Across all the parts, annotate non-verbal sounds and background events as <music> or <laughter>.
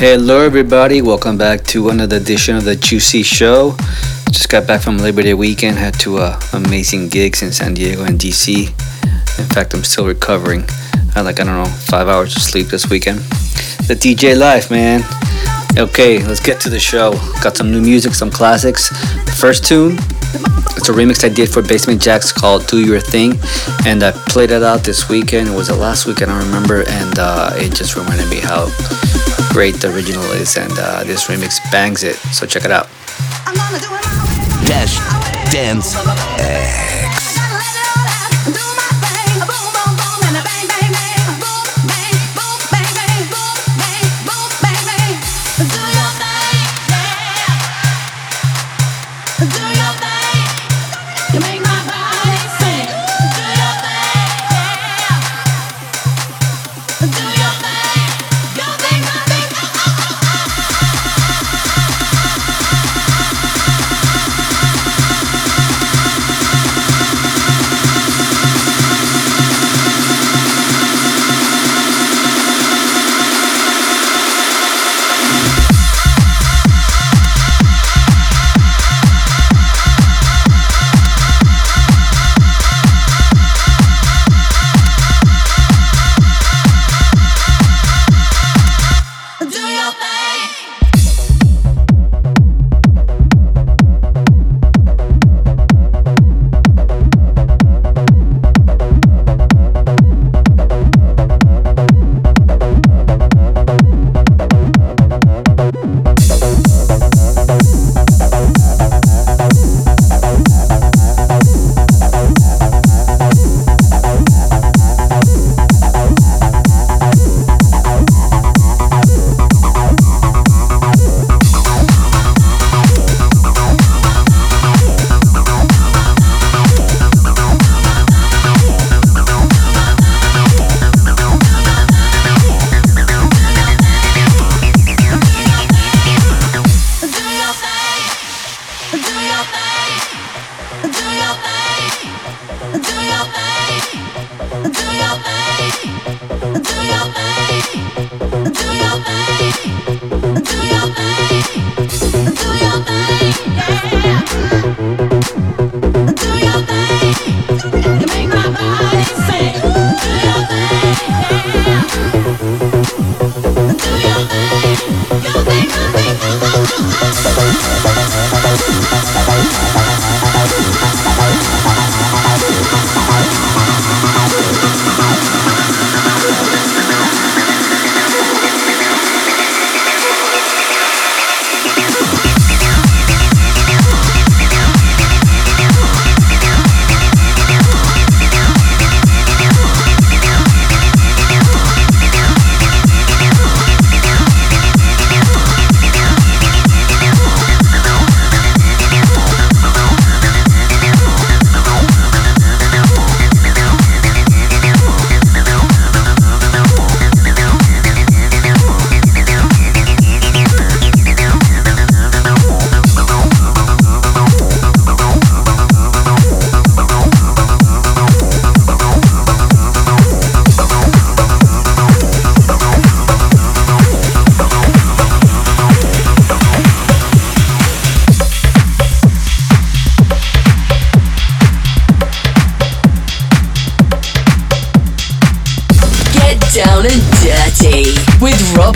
Hello, everybody. Welcome back to another edition of the Juicy Show. Just got back from Labor Day weekend. Had two uh, amazing gigs in San Diego and DC. In fact, I'm still recovering. I had like, I don't know, five hours of sleep this weekend. The DJ life, man. Okay, let's get to the show. Got some new music, some classics. The first tune, it's a remix I did for Basement Jaxx called Do Your Thing. And I played it out this weekend. It was the last weekend, I remember. And uh, it just reminded me how great the original is. And uh, this remix bangs it. So check it out. Dash Dance X.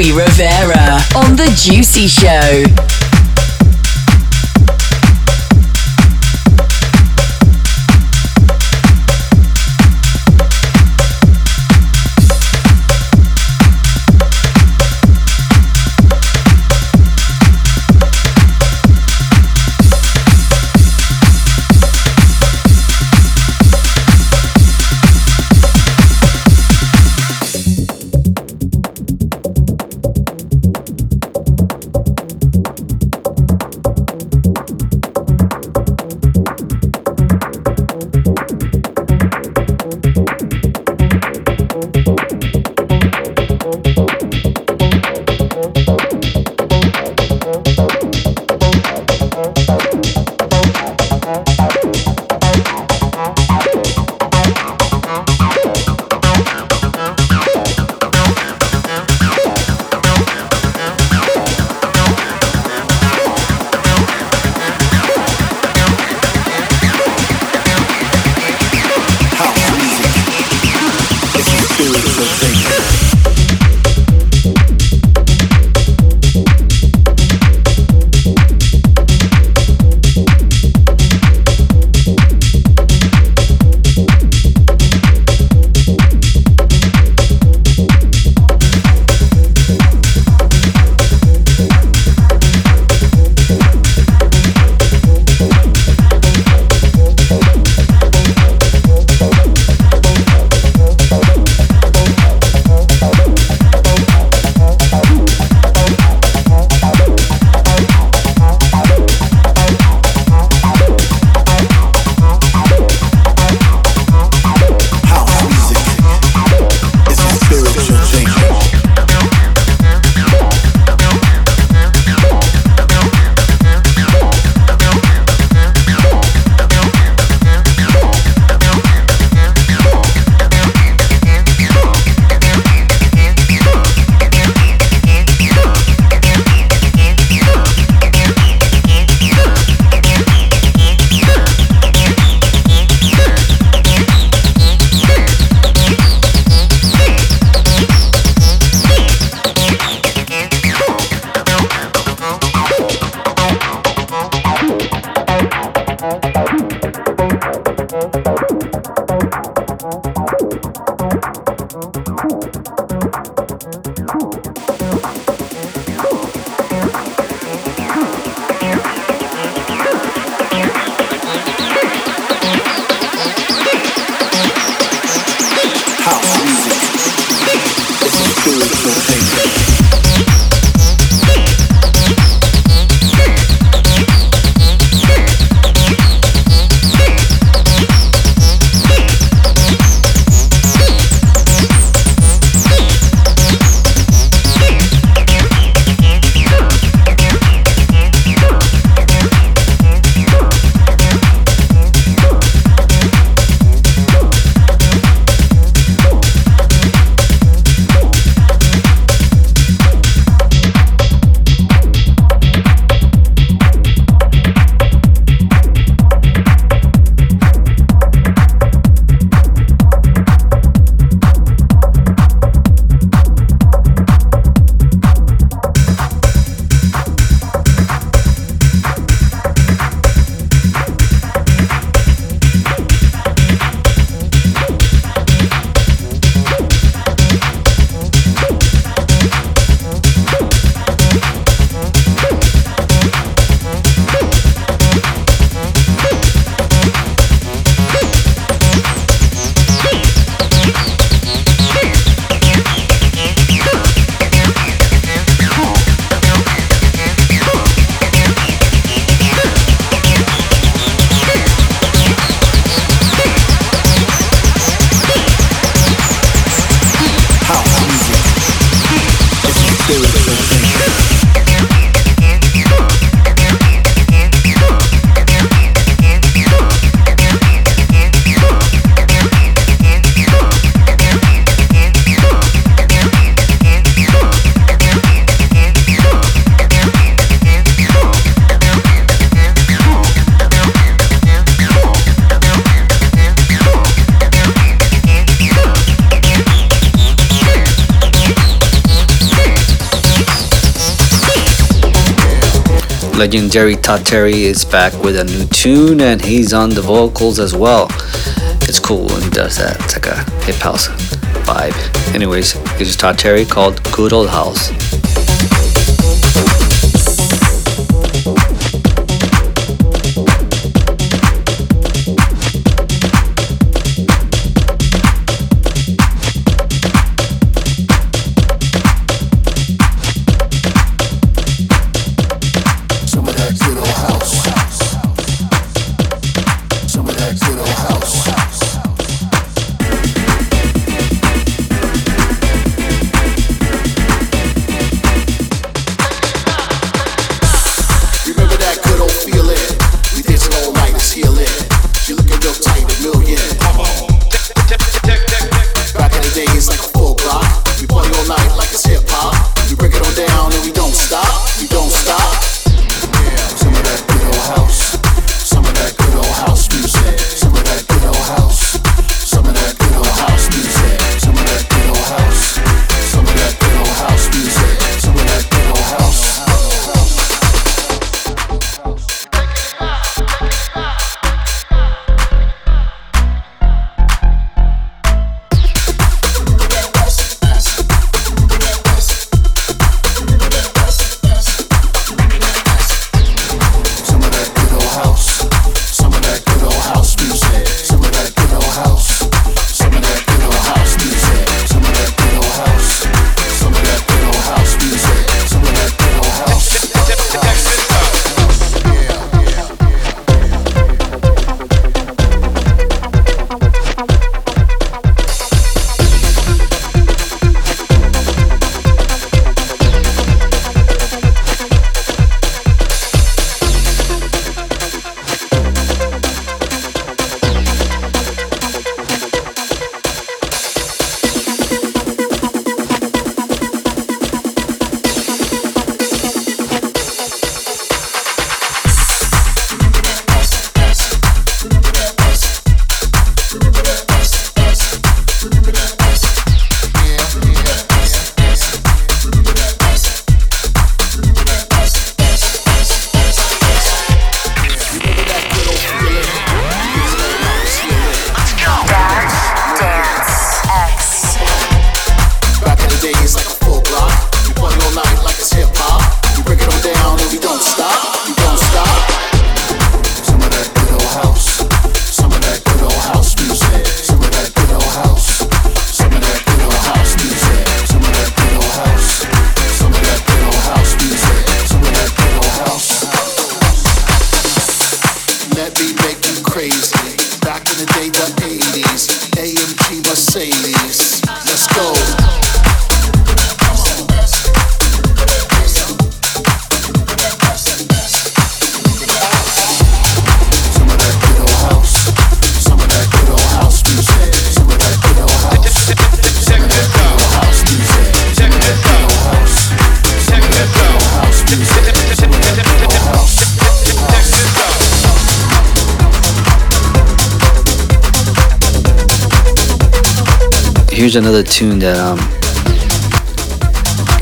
Rivera on The Juicy Show. Legendary Todd Terry is back with a new tune and he's on the vocals as well. It's cool when he does that. It's like a hip house vibe. Anyways, this is Todd Terry called Good Old House. Tune that um,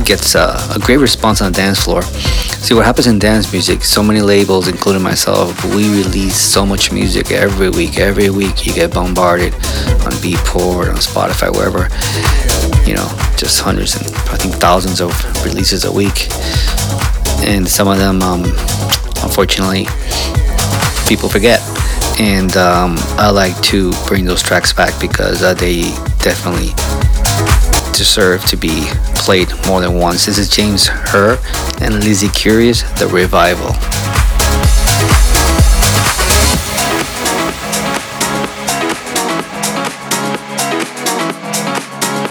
gets uh, a great response on the dance floor. See what happens in dance music. So many labels, including myself, we release so much music every week. Every week you get bombarded on Beatport, on Spotify, wherever. You know, just hundreds and I think thousands of releases a week, and some of them, um, unfortunately, people forget and um, I like to bring those tracks back because uh, they definitely deserve to be played more than once. This is James Hurr and Lizzie Curious, The Revival.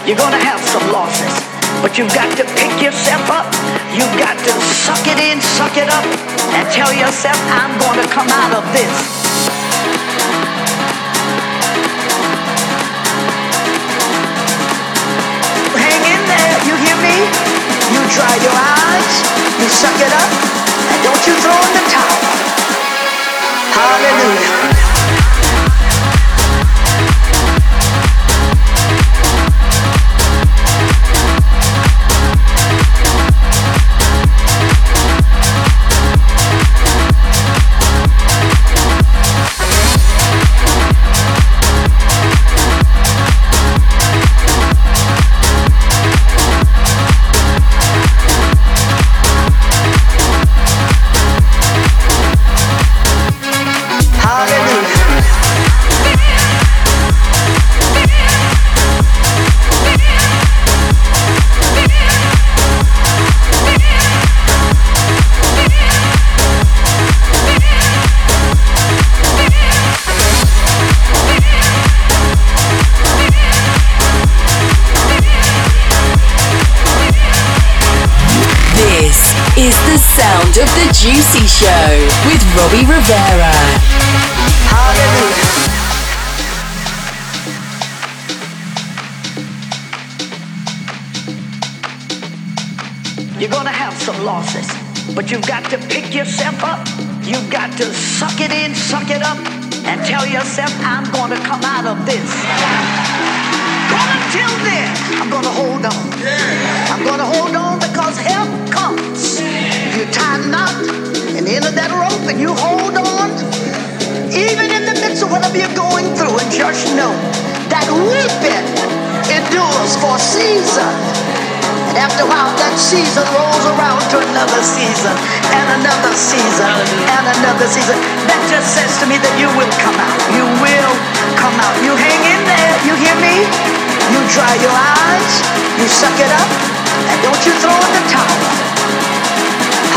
You're gonna have some losses, but you've got to pick yourself up. You've got to suck it in, suck it up, and tell yourself, I'm gonna come out of this. You dry your eyes, you suck it up, and don't you throw in the towel. Hallelujah. Of the Juicy Show with Robbie Rivera. Hallelujah. You're gonna have some losses, but you've got to pick yourself up. You've got to suck it in, suck it up, and tell yourself, I'm gonna come out of this. But until then, I'm gonna hold on. I'm gonna hold on because help comes. You tie a knot and end of that rope and you hold on, even in the midst of whatever you're going through, and just know that weeping endures for a season. And after a while, that season rolls around to another season, and another season, and another season. That just says to me that you will come out. You will come out. You hang in there. You hear me? You dry your eyes, you suck it up, and don't you throw in the towel.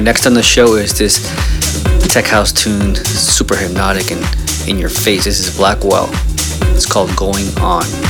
Alright, next on the show is this tech house tune, super hypnotic and in your face. This is Blackwell. It's called Going On.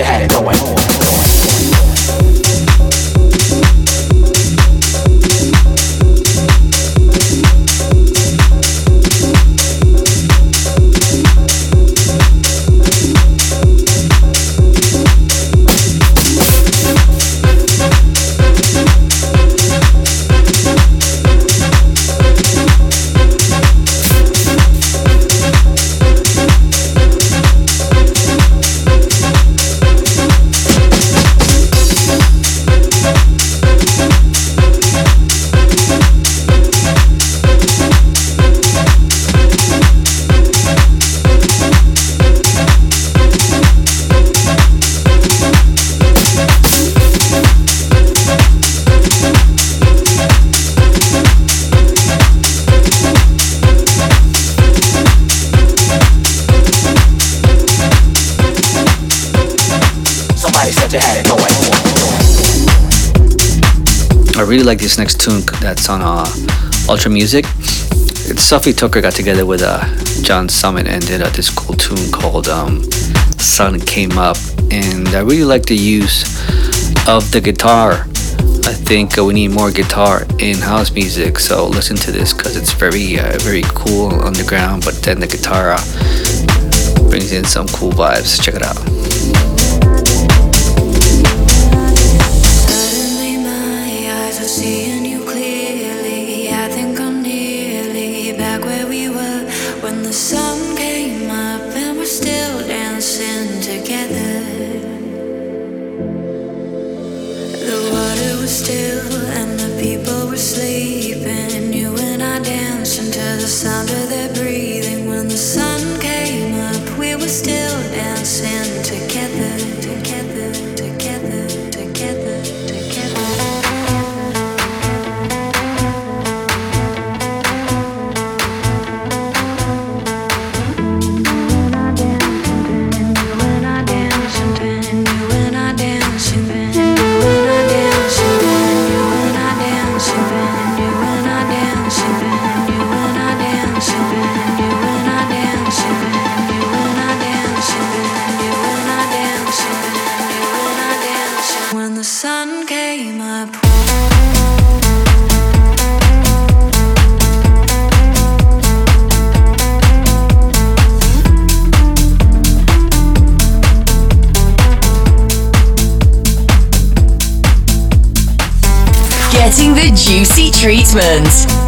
I had it Ultra Music. Sofi Tukker got together with uh, John Summit and did uh, this cool tune called um, Sun Came Up. And I really like the use of the guitar. I think uh, we need more guitar in house music, so listen to this because it's very, uh, very cool underground. But then the guitar uh, brings in some cool vibes. Check it out.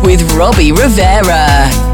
With Robbie Rivera.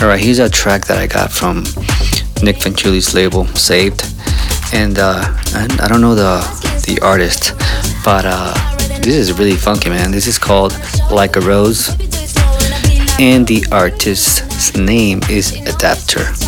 Alright, here's a track that I got from Nic Fanciulli's label, Saved. And uh, I, I don't know the the artist, but uh, this is really funky, man. This is called Like a Rose. And the artist's name is Adapter.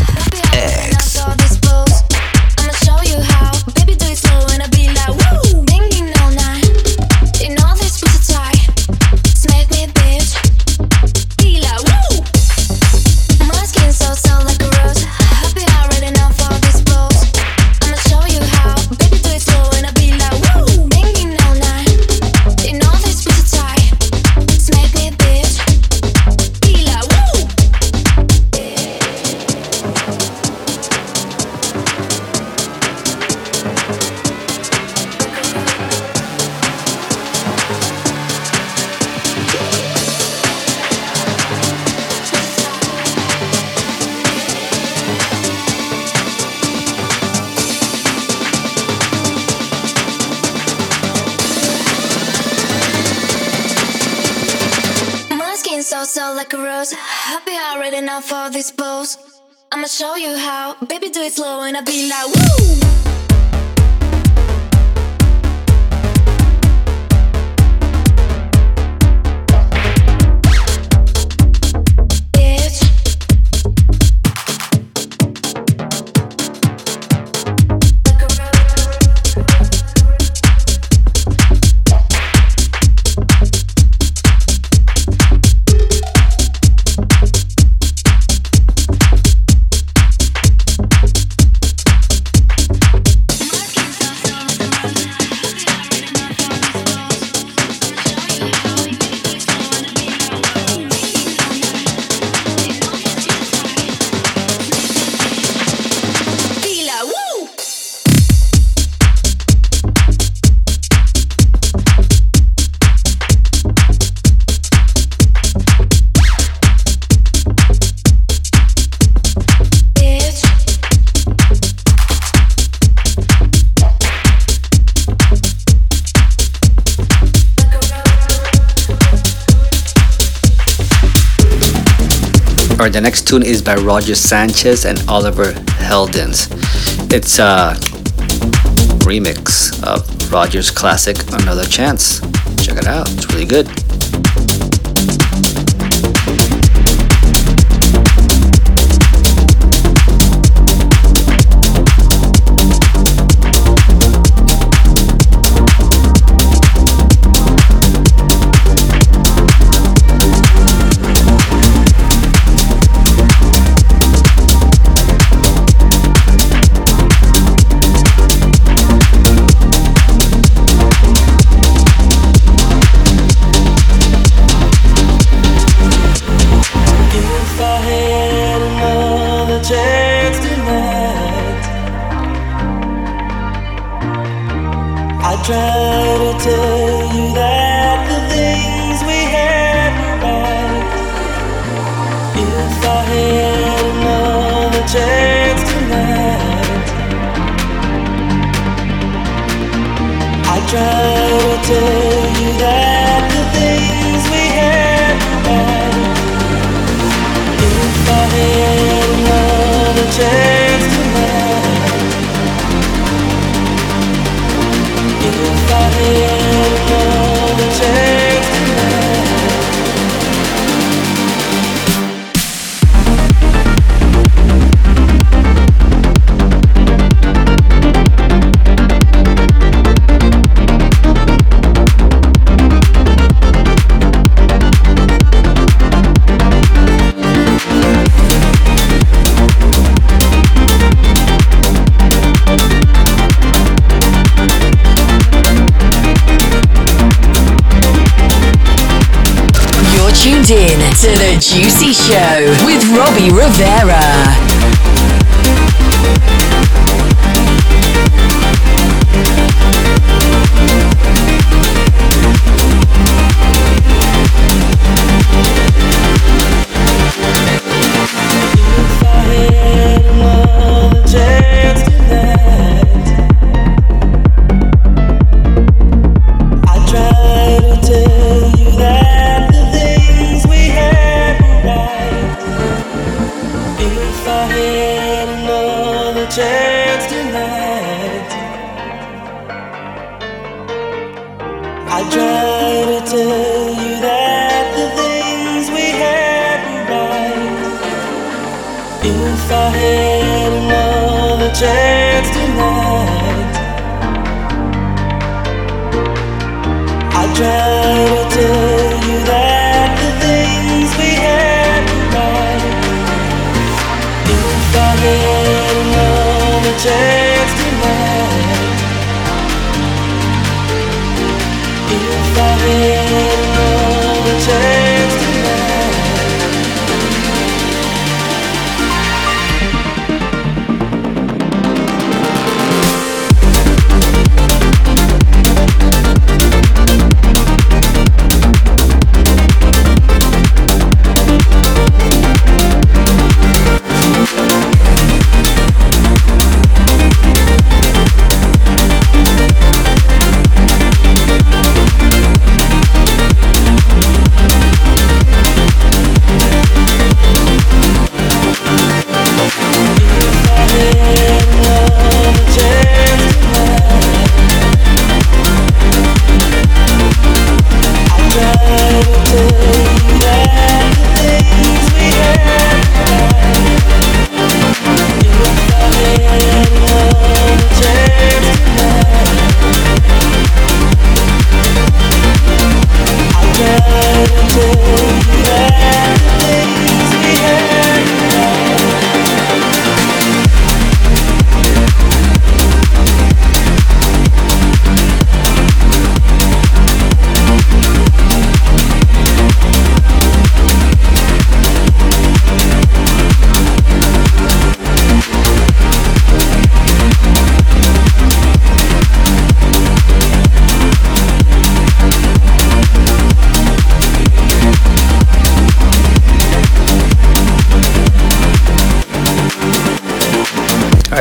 show you how. Baby, do it slow and I'll be like, woo! Next tune is by Roger Sanchez and Oliver Heldens. It's a remix of Roger's classic Another Chance. Check it out, it's really good.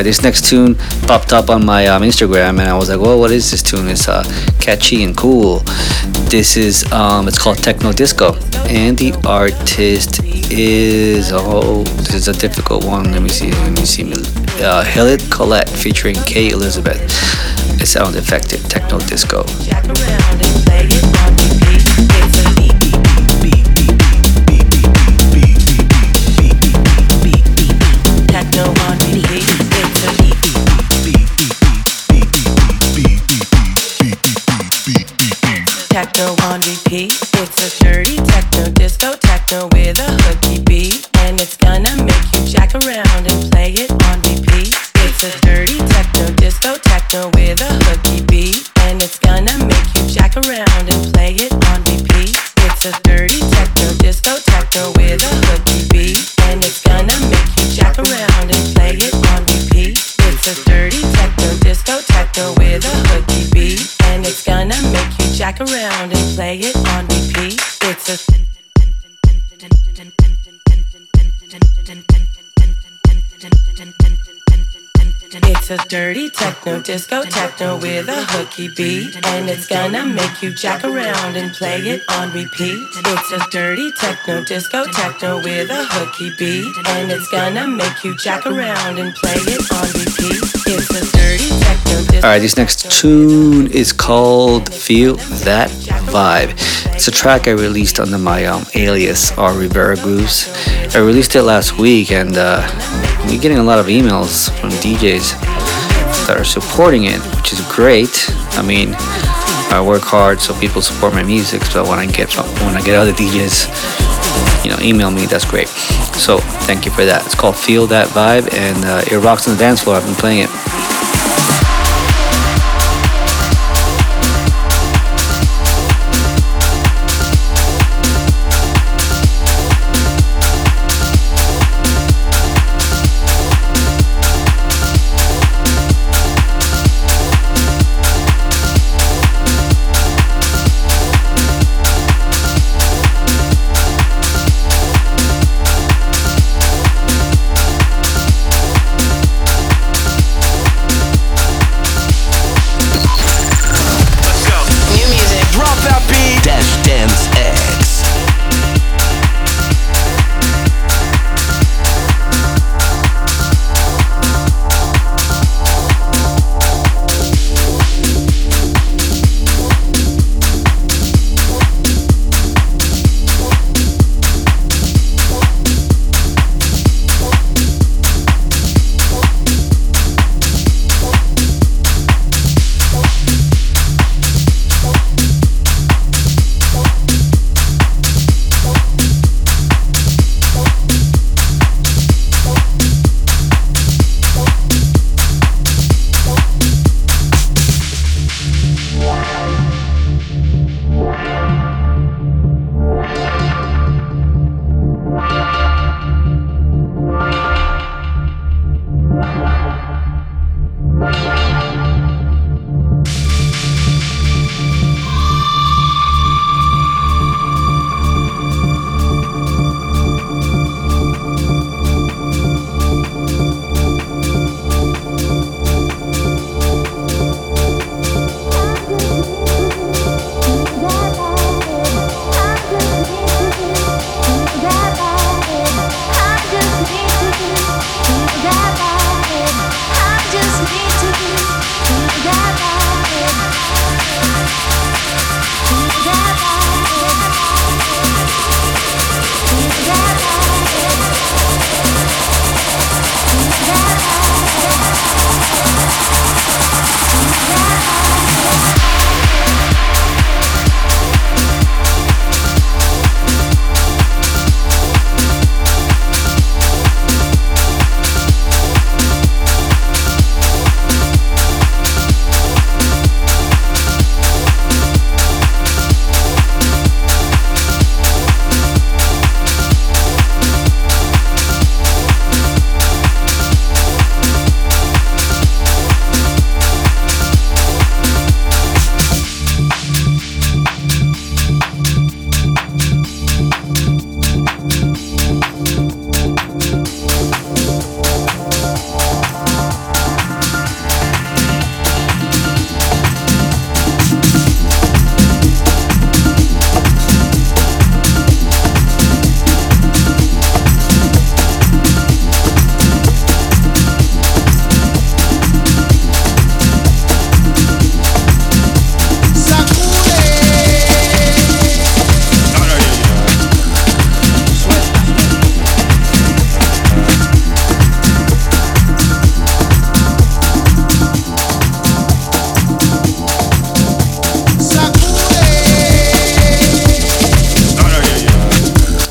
Alright, this next tune popped up on my um, Instagram, and I was like, "Well, what is this tune? It's uh, catchy and cool." This is um, it's called Techno Disco, and the artist is oh, this is a difficult one. Let me see. Let me see. Uh, Hillet Colette featuring Kay Elizabeth. It sounds effective. Techno Disco. He It's a hooky beat, and it's gonna make you jack around and play it on repeat. It's a dirty techno disco techno with a hooky beat, and it's gonna make you jack around and play it on repeat. It's a dirty techno disco. Alright, this next tune is called Feel That Vibe. It's a track I released under my um, alias R Rivera Grooves. I released it last week and uh, we're getting a lot of emails from DJs that are supporting it, which is great. I mean, I work hard so people support my music, so when I get when I get other DJs, you know, email me, that's great. So thank you for that. It's called Feel That Vibe and uh, it rocks on the dance floor. I've been playing it.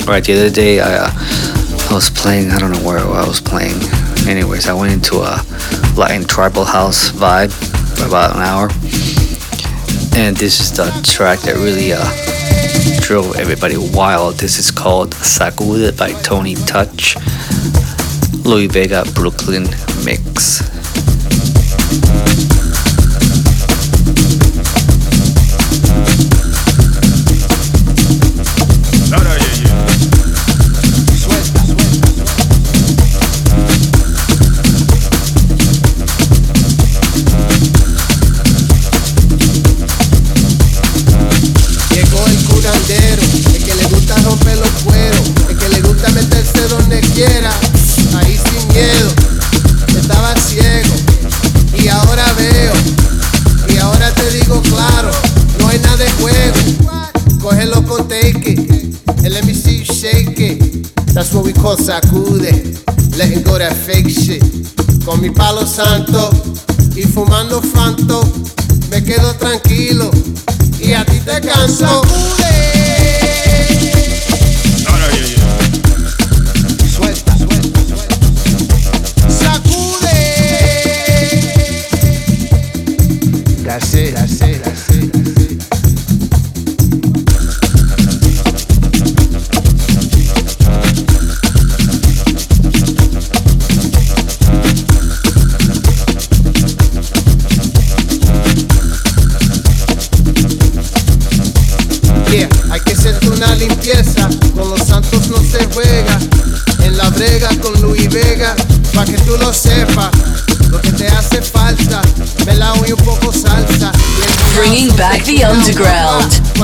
Right, the other day I, uh, I was playing, I don't know where I was playing. Anyways, I went into a Latin tribal house vibe for about an hour. And this is the track that really uh, drove everybody wild. This is called Sacude by Tony Touch. Louie Vega Brooklyn mix. Sacude, letting go that fake shit. Con mi palo santo y fumando fanto, me quedo tranquilo y a ti te canso.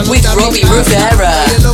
With Robbie Rivera.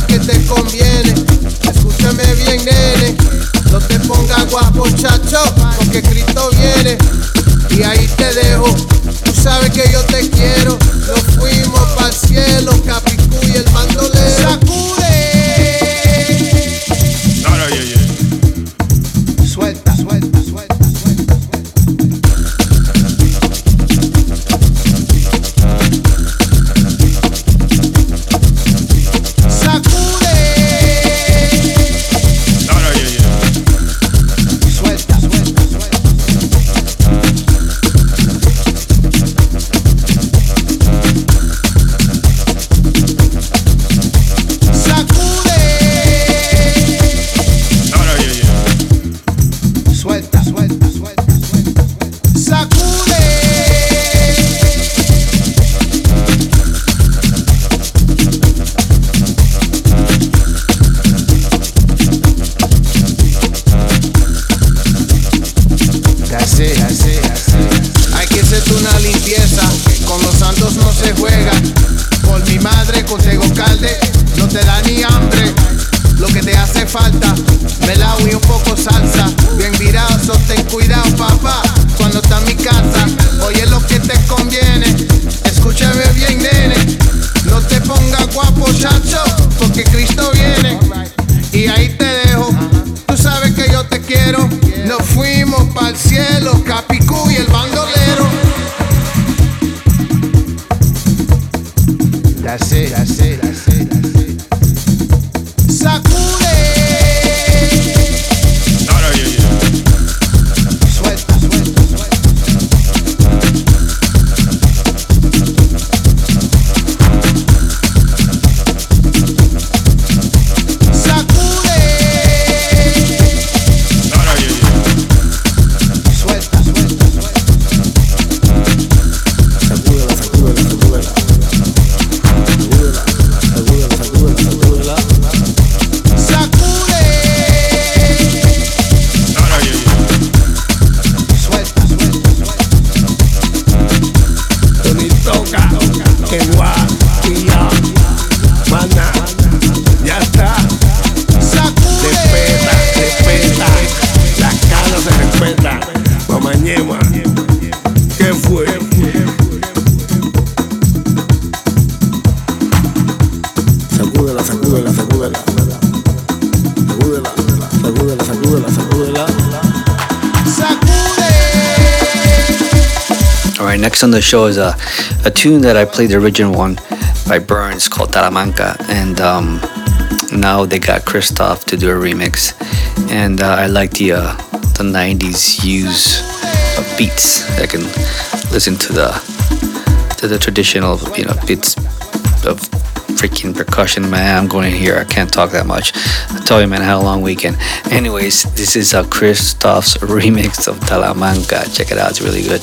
On the show is a, a tune that I played the original one by Burns called Talamanca. And um, now they got Christoph to do a remix, and uh, I like the uh, the '90s use of beats. I can listen to the to the traditional you know beats of freaking percussion, man. I'm going in here. I can't talk that much. I tell you, man, I had a long weekend. Anyways, this is uh, Christoph's <laughs> remix of Talamanca. Check it out. It's really good.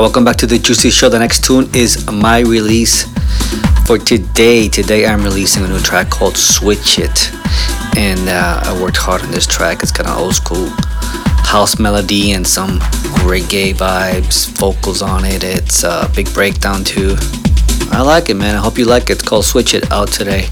Welcome back to the Juicy Show. The next tune is my release for today. Today I'm releasing a new track called Switch It. And uh, I worked hard on this track. It's kind of old school house melody and some reggae vibes, vocals on it. It's a big breakdown too. I like it, man. I hope you like it. It's called Switch It out today.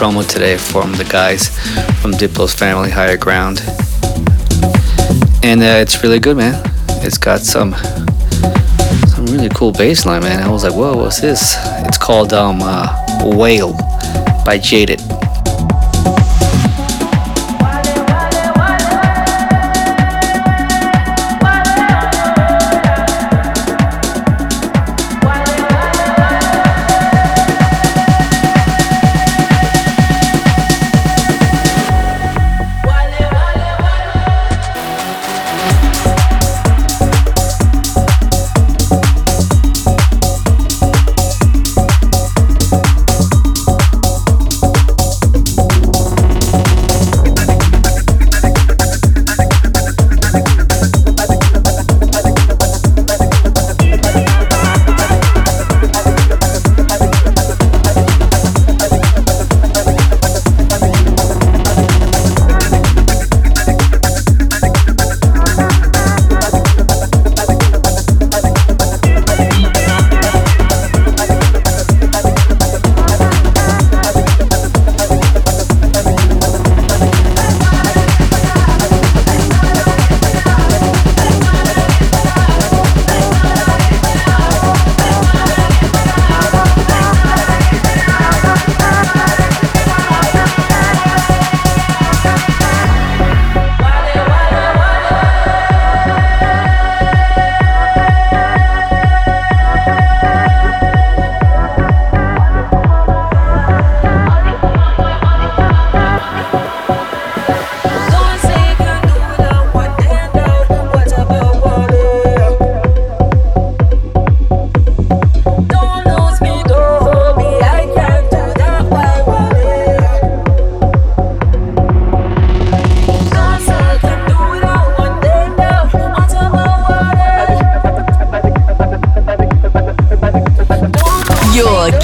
Promo today from the guys from Diplo's Family Higher Ground. And uh, it's really good, man. It's got some some really cool bass line, man. I was like, whoa, what's this? It's called um, uh, Whale by Jaded.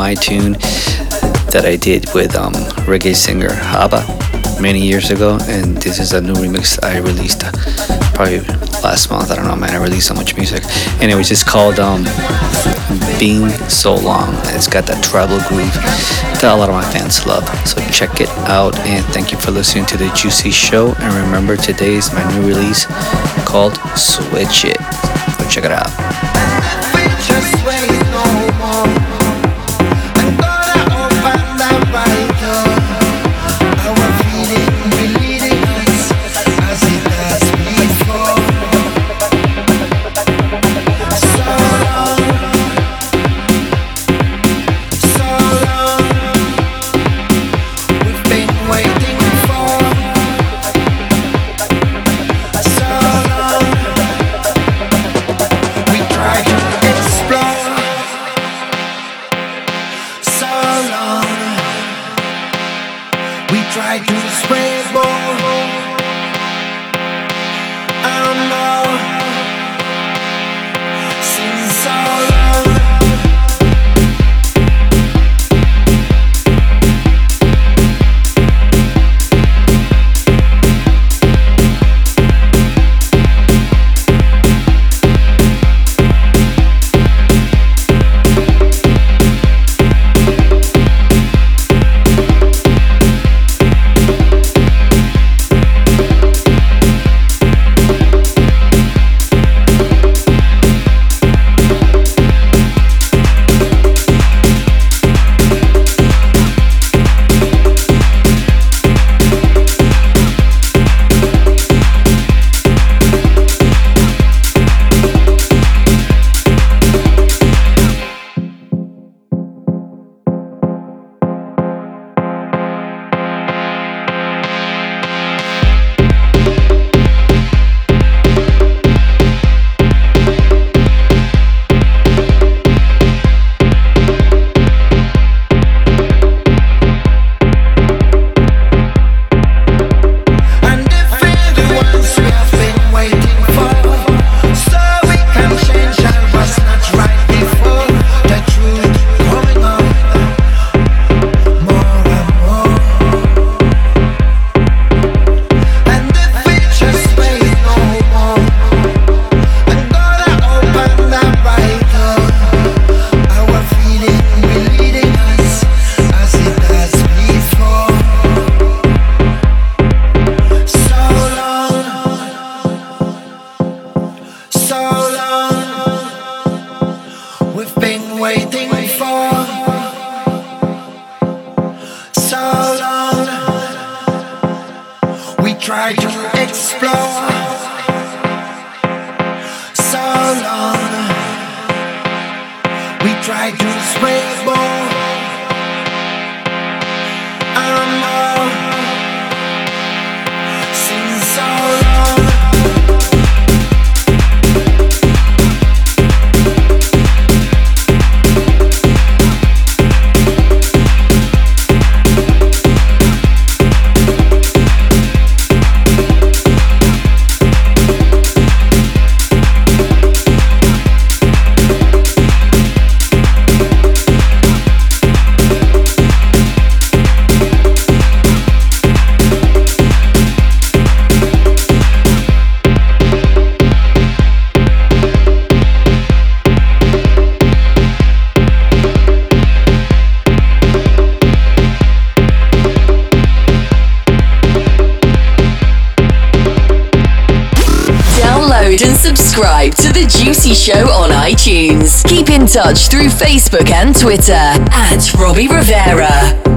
My tune that I did with um, reggae singer Haba many years ago, and this is a new remix I released uh, probably last month. I don't know, man. I released so much music. Anyways, it's called um, "Being So Long." It's got that tribal groove that a lot of my fans love. So check it out, and thank you for listening to the Juicy Show. And remember, today is my new release called "Switch It." Go check it out. iTunes. Keep in touch through Facebook and Twitter at Robbie Rivera.